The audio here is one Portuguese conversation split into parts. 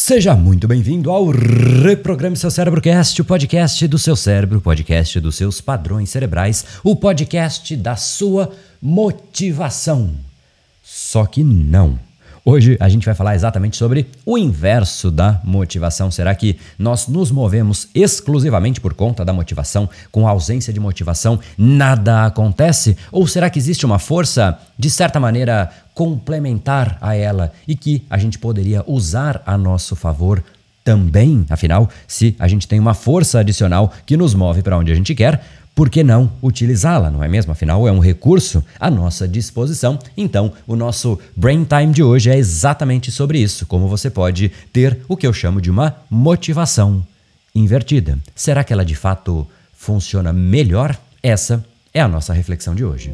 Seja muito bem-vindo ao Reprograme Seu Cérebro Cast, o podcast do seu cérebro, o podcast dos seus padrões cerebrais, o podcast da sua motivação. Só que não. Hoje a gente vai falar exatamente sobre o inverso da motivação. Será que nós nos movemos exclusivamente por conta da motivação? Com ausência de motivação, nada acontece? Ou será que existe uma força, de certa maneira, complementar a ela e que a gente poderia usar a nosso favor também? Afinal, se a gente tem uma força adicional que nos move para onde a gente quer, por que não utilizá-la, não é mesmo? Afinal, é um recurso à nossa disposição. Então, o nosso Brain Time de hoje é exatamente sobre isso: como você pode ter o que eu chamo de uma motivação invertida. Será que ela de fato funciona melhor? Essa é a nossa reflexão de hoje.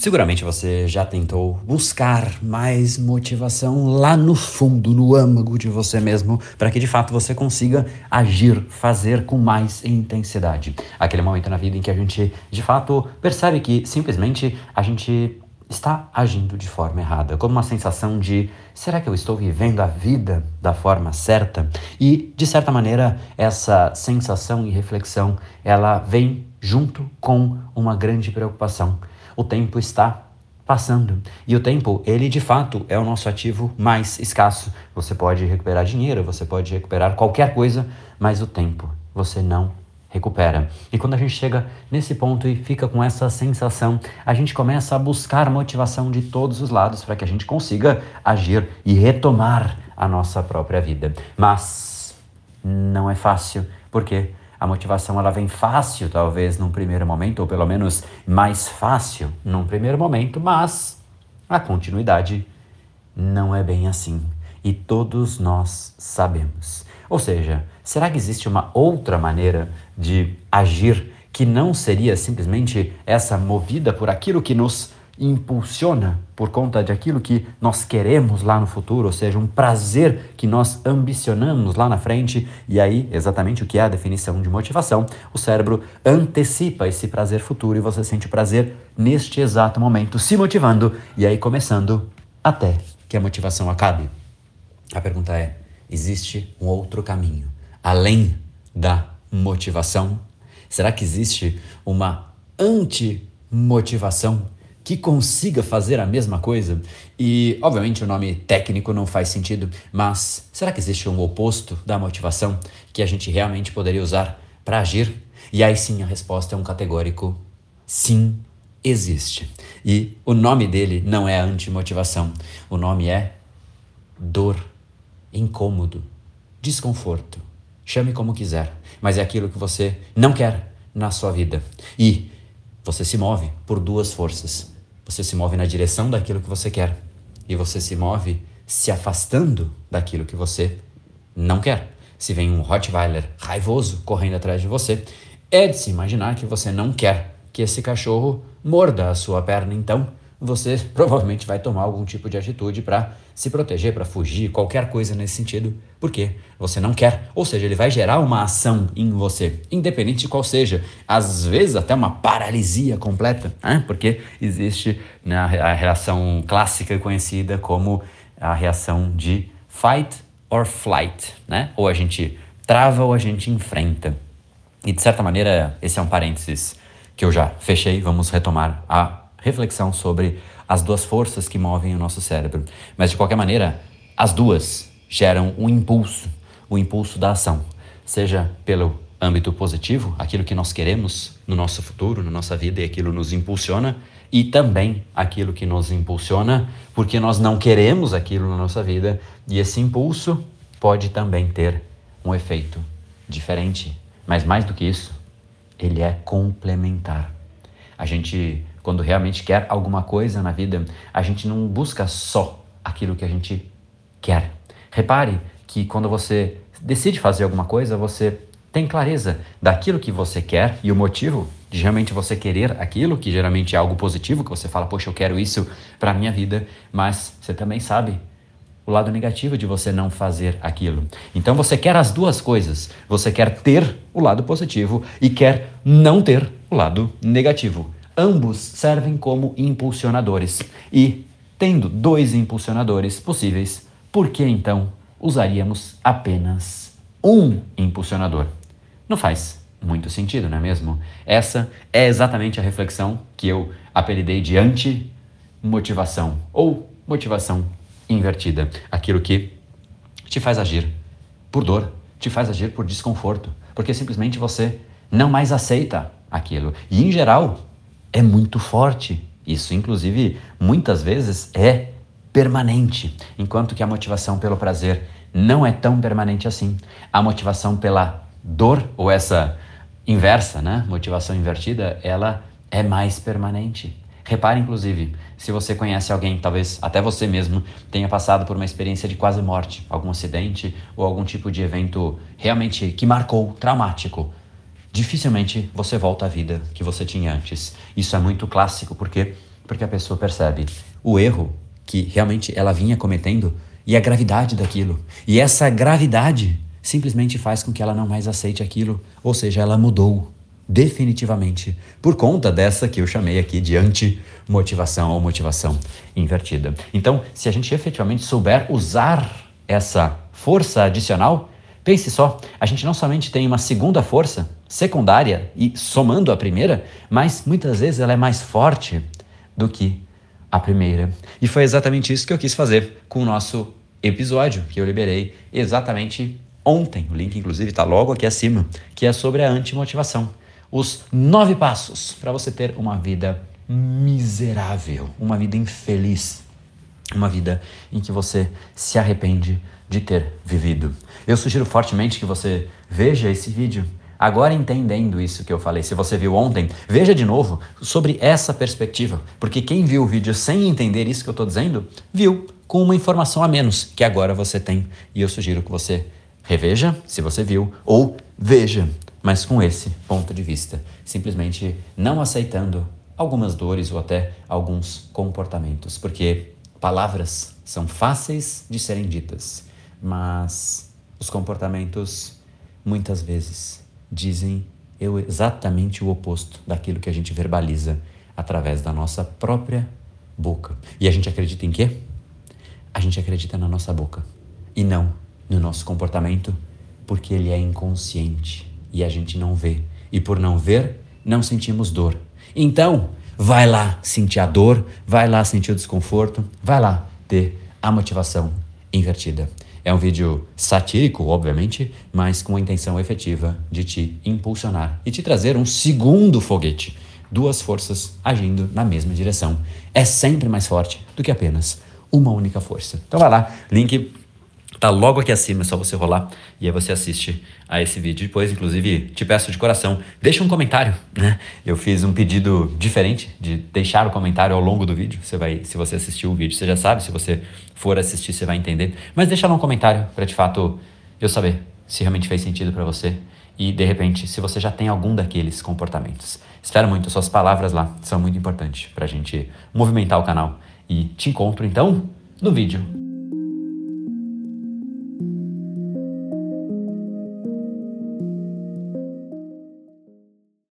Seguramente você já tentou buscar mais motivação lá no fundo, no âmago de você mesmo, para que de fato você consiga agir, fazer com mais intensidade. Aquele momento na vida em que a gente de fato percebe que simplesmente a gente está agindo de forma errada, como uma sensação de será que eu estou vivendo a vida da forma certa? E de certa maneira essa sensação e reflexão ela vem junto com uma grande preocupação o tempo está passando. E o tempo, ele de fato é o nosso ativo mais escasso. Você pode recuperar dinheiro, você pode recuperar qualquer coisa, mas o tempo você não recupera. E quando a gente chega nesse ponto e fica com essa sensação, a gente começa a buscar motivação de todos os lados para que a gente consiga agir e retomar a nossa própria vida. Mas não é fácil, porque a motivação ela vem fácil, talvez, num primeiro momento, ou pelo menos mais fácil num primeiro momento, mas a continuidade não é bem assim. E todos nós sabemos. Ou seja, será que existe uma outra maneira de agir que não seria simplesmente essa movida por aquilo que nos impulsiona por conta de aquilo que nós queremos lá no futuro, ou seja, um prazer que nós ambicionamos lá na frente. E aí, exatamente o que é a definição de motivação, o cérebro antecipa esse prazer futuro e você sente o prazer neste exato momento, se motivando e aí começando até que a motivação acabe. A pergunta é: existe um outro caminho além da motivação? Será que existe uma antimotivação? Que consiga fazer a mesma coisa? E, obviamente, o nome técnico não faz sentido, mas será que existe um oposto da motivação que a gente realmente poderia usar para agir? E aí sim a resposta é um categórico sim, existe. E o nome dele não é antimotivação, o nome é dor, incômodo, desconforto. Chame como quiser, mas é aquilo que você não quer na sua vida. E você se move por duas forças: você se move na direção daquilo que você quer. E você se move se afastando daquilo que você não quer. Se vem um Rottweiler raivoso correndo atrás de você, é de se imaginar que você não quer que esse cachorro morda a sua perna, então você provavelmente vai tomar algum tipo de atitude para se proteger, para fugir, qualquer coisa nesse sentido, porque você não quer. Ou seja, ele vai gerar uma ação em você, independente de qual seja. Às vezes até uma paralisia completa, né? porque existe né, a reação clássica conhecida como a reação de fight or flight, né? Ou a gente trava ou a gente enfrenta. E de certa maneira, esse é um parênteses que eu já fechei, vamos retomar a reflexão sobre as duas forças que movem o nosso cérebro. Mas de qualquer maneira, as duas geram um impulso, o impulso da ação, seja pelo âmbito positivo, aquilo que nós queremos no nosso futuro, na nossa vida e aquilo nos impulsiona, e também aquilo que nos impulsiona porque nós não queremos aquilo na nossa vida, e esse impulso pode também ter um efeito diferente, mas mais do que isso, ele é complementar. A gente quando realmente quer alguma coisa na vida, a gente não busca só aquilo que a gente quer. Repare que quando você decide fazer alguma coisa, você tem clareza daquilo que você quer e o motivo de realmente você querer aquilo, que geralmente é algo positivo, que você fala, poxa, eu quero isso para a minha vida, mas você também sabe o lado negativo de você não fazer aquilo. Então você quer as duas coisas. Você quer ter o lado positivo e quer não ter o lado negativo. Ambos servem como impulsionadores. E, tendo dois impulsionadores possíveis, por que então usaríamos apenas um impulsionador? Não faz muito sentido, não é mesmo? Essa é exatamente a reflexão que eu apelidei de anti-motivação ou motivação invertida. Aquilo que te faz agir por dor, te faz agir por desconforto, porque simplesmente você não mais aceita aquilo. E em geral, é muito forte. Isso, inclusive, muitas vezes é permanente, enquanto que a motivação pelo prazer não é tão permanente assim. A motivação pela dor ou essa inversa, né? Motivação invertida, ela é mais permanente. Repare, inclusive, se você conhece alguém, talvez até você mesmo tenha passado por uma experiência de quase morte, algum acidente ou algum tipo de evento realmente que marcou, traumático. Dificilmente você volta à vida que você tinha antes. Isso é muito clássico, porque porque a pessoa percebe o erro que realmente ela vinha cometendo e a gravidade daquilo. E essa gravidade simplesmente faz com que ela não mais aceite aquilo, ou seja, ela mudou definitivamente por conta dessa que eu chamei aqui de anti-motivação ou motivação invertida. Então, se a gente efetivamente souber usar essa força adicional, pense só, a gente não somente tem uma segunda força secundária e somando a primeira, mas muitas vezes ela é mais forte do que a primeira. E foi exatamente isso que eu quis fazer com o nosso episódio que eu liberei exatamente ontem. O link, inclusive, está logo aqui acima, que é sobre a antimotivação. Os nove passos para você ter uma vida miserável, uma vida infeliz, uma vida em que você se arrepende de ter vivido. Eu sugiro fortemente que você veja esse vídeo. Agora entendendo isso que eu falei, se você viu ontem, veja de novo sobre essa perspectiva, porque quem viu o vídeo sem entender isso que eu estou dizendo, viu com uma informação a menos que agora você tem. E eu sugiro que você reveja, se você viu, ou veja, mas com esse ponto de vista, simplesmente não aceitando algumas dores ou até alguns comportamentos, porque palavras são fáceis de serem ditas, mas os comportamentos muitas vezes dizem exatamente o oposto daquilo que a gente verbaliza através da nossa própria boca. E a gente acredita em quê? a gente acredita na nossa boca e não no nosso comportamento, porque ele é inconsciente e a gente não vê. E por não ver, não sentimos dor. Então, vai lá sentir a dor, vai lá sentir o desconforto, vai lá ter a motivação invertida. É um vídeo satírico, obviamente, mas com a intenção efetiva de te impulsionar e te trazer um segundo foguete. Duas forças agindo na mesma direção. É sempre mais forte do que apenas uma única força. Então vai lá, link tá logo aqui acima, é só você rolar e aí você assiste a esse vídeo. Depois, inclusive, te peço de coração, deixa um comentário, né? Eu fiz um pedido diferente de deixar o comentário ao longo do vídeo. Você vai, se você assistiu o vídeo, você já sabe, se você for assistir, você vai entender. Mas deixa lá um comentário para de fato eu saber se realmente fez sentido para você e de repente, se você já tem algum daqueles comportamentos. Espero muito, suas palavras lá são muito importantes para a gente movimentar o canal e te encontro então no vídeo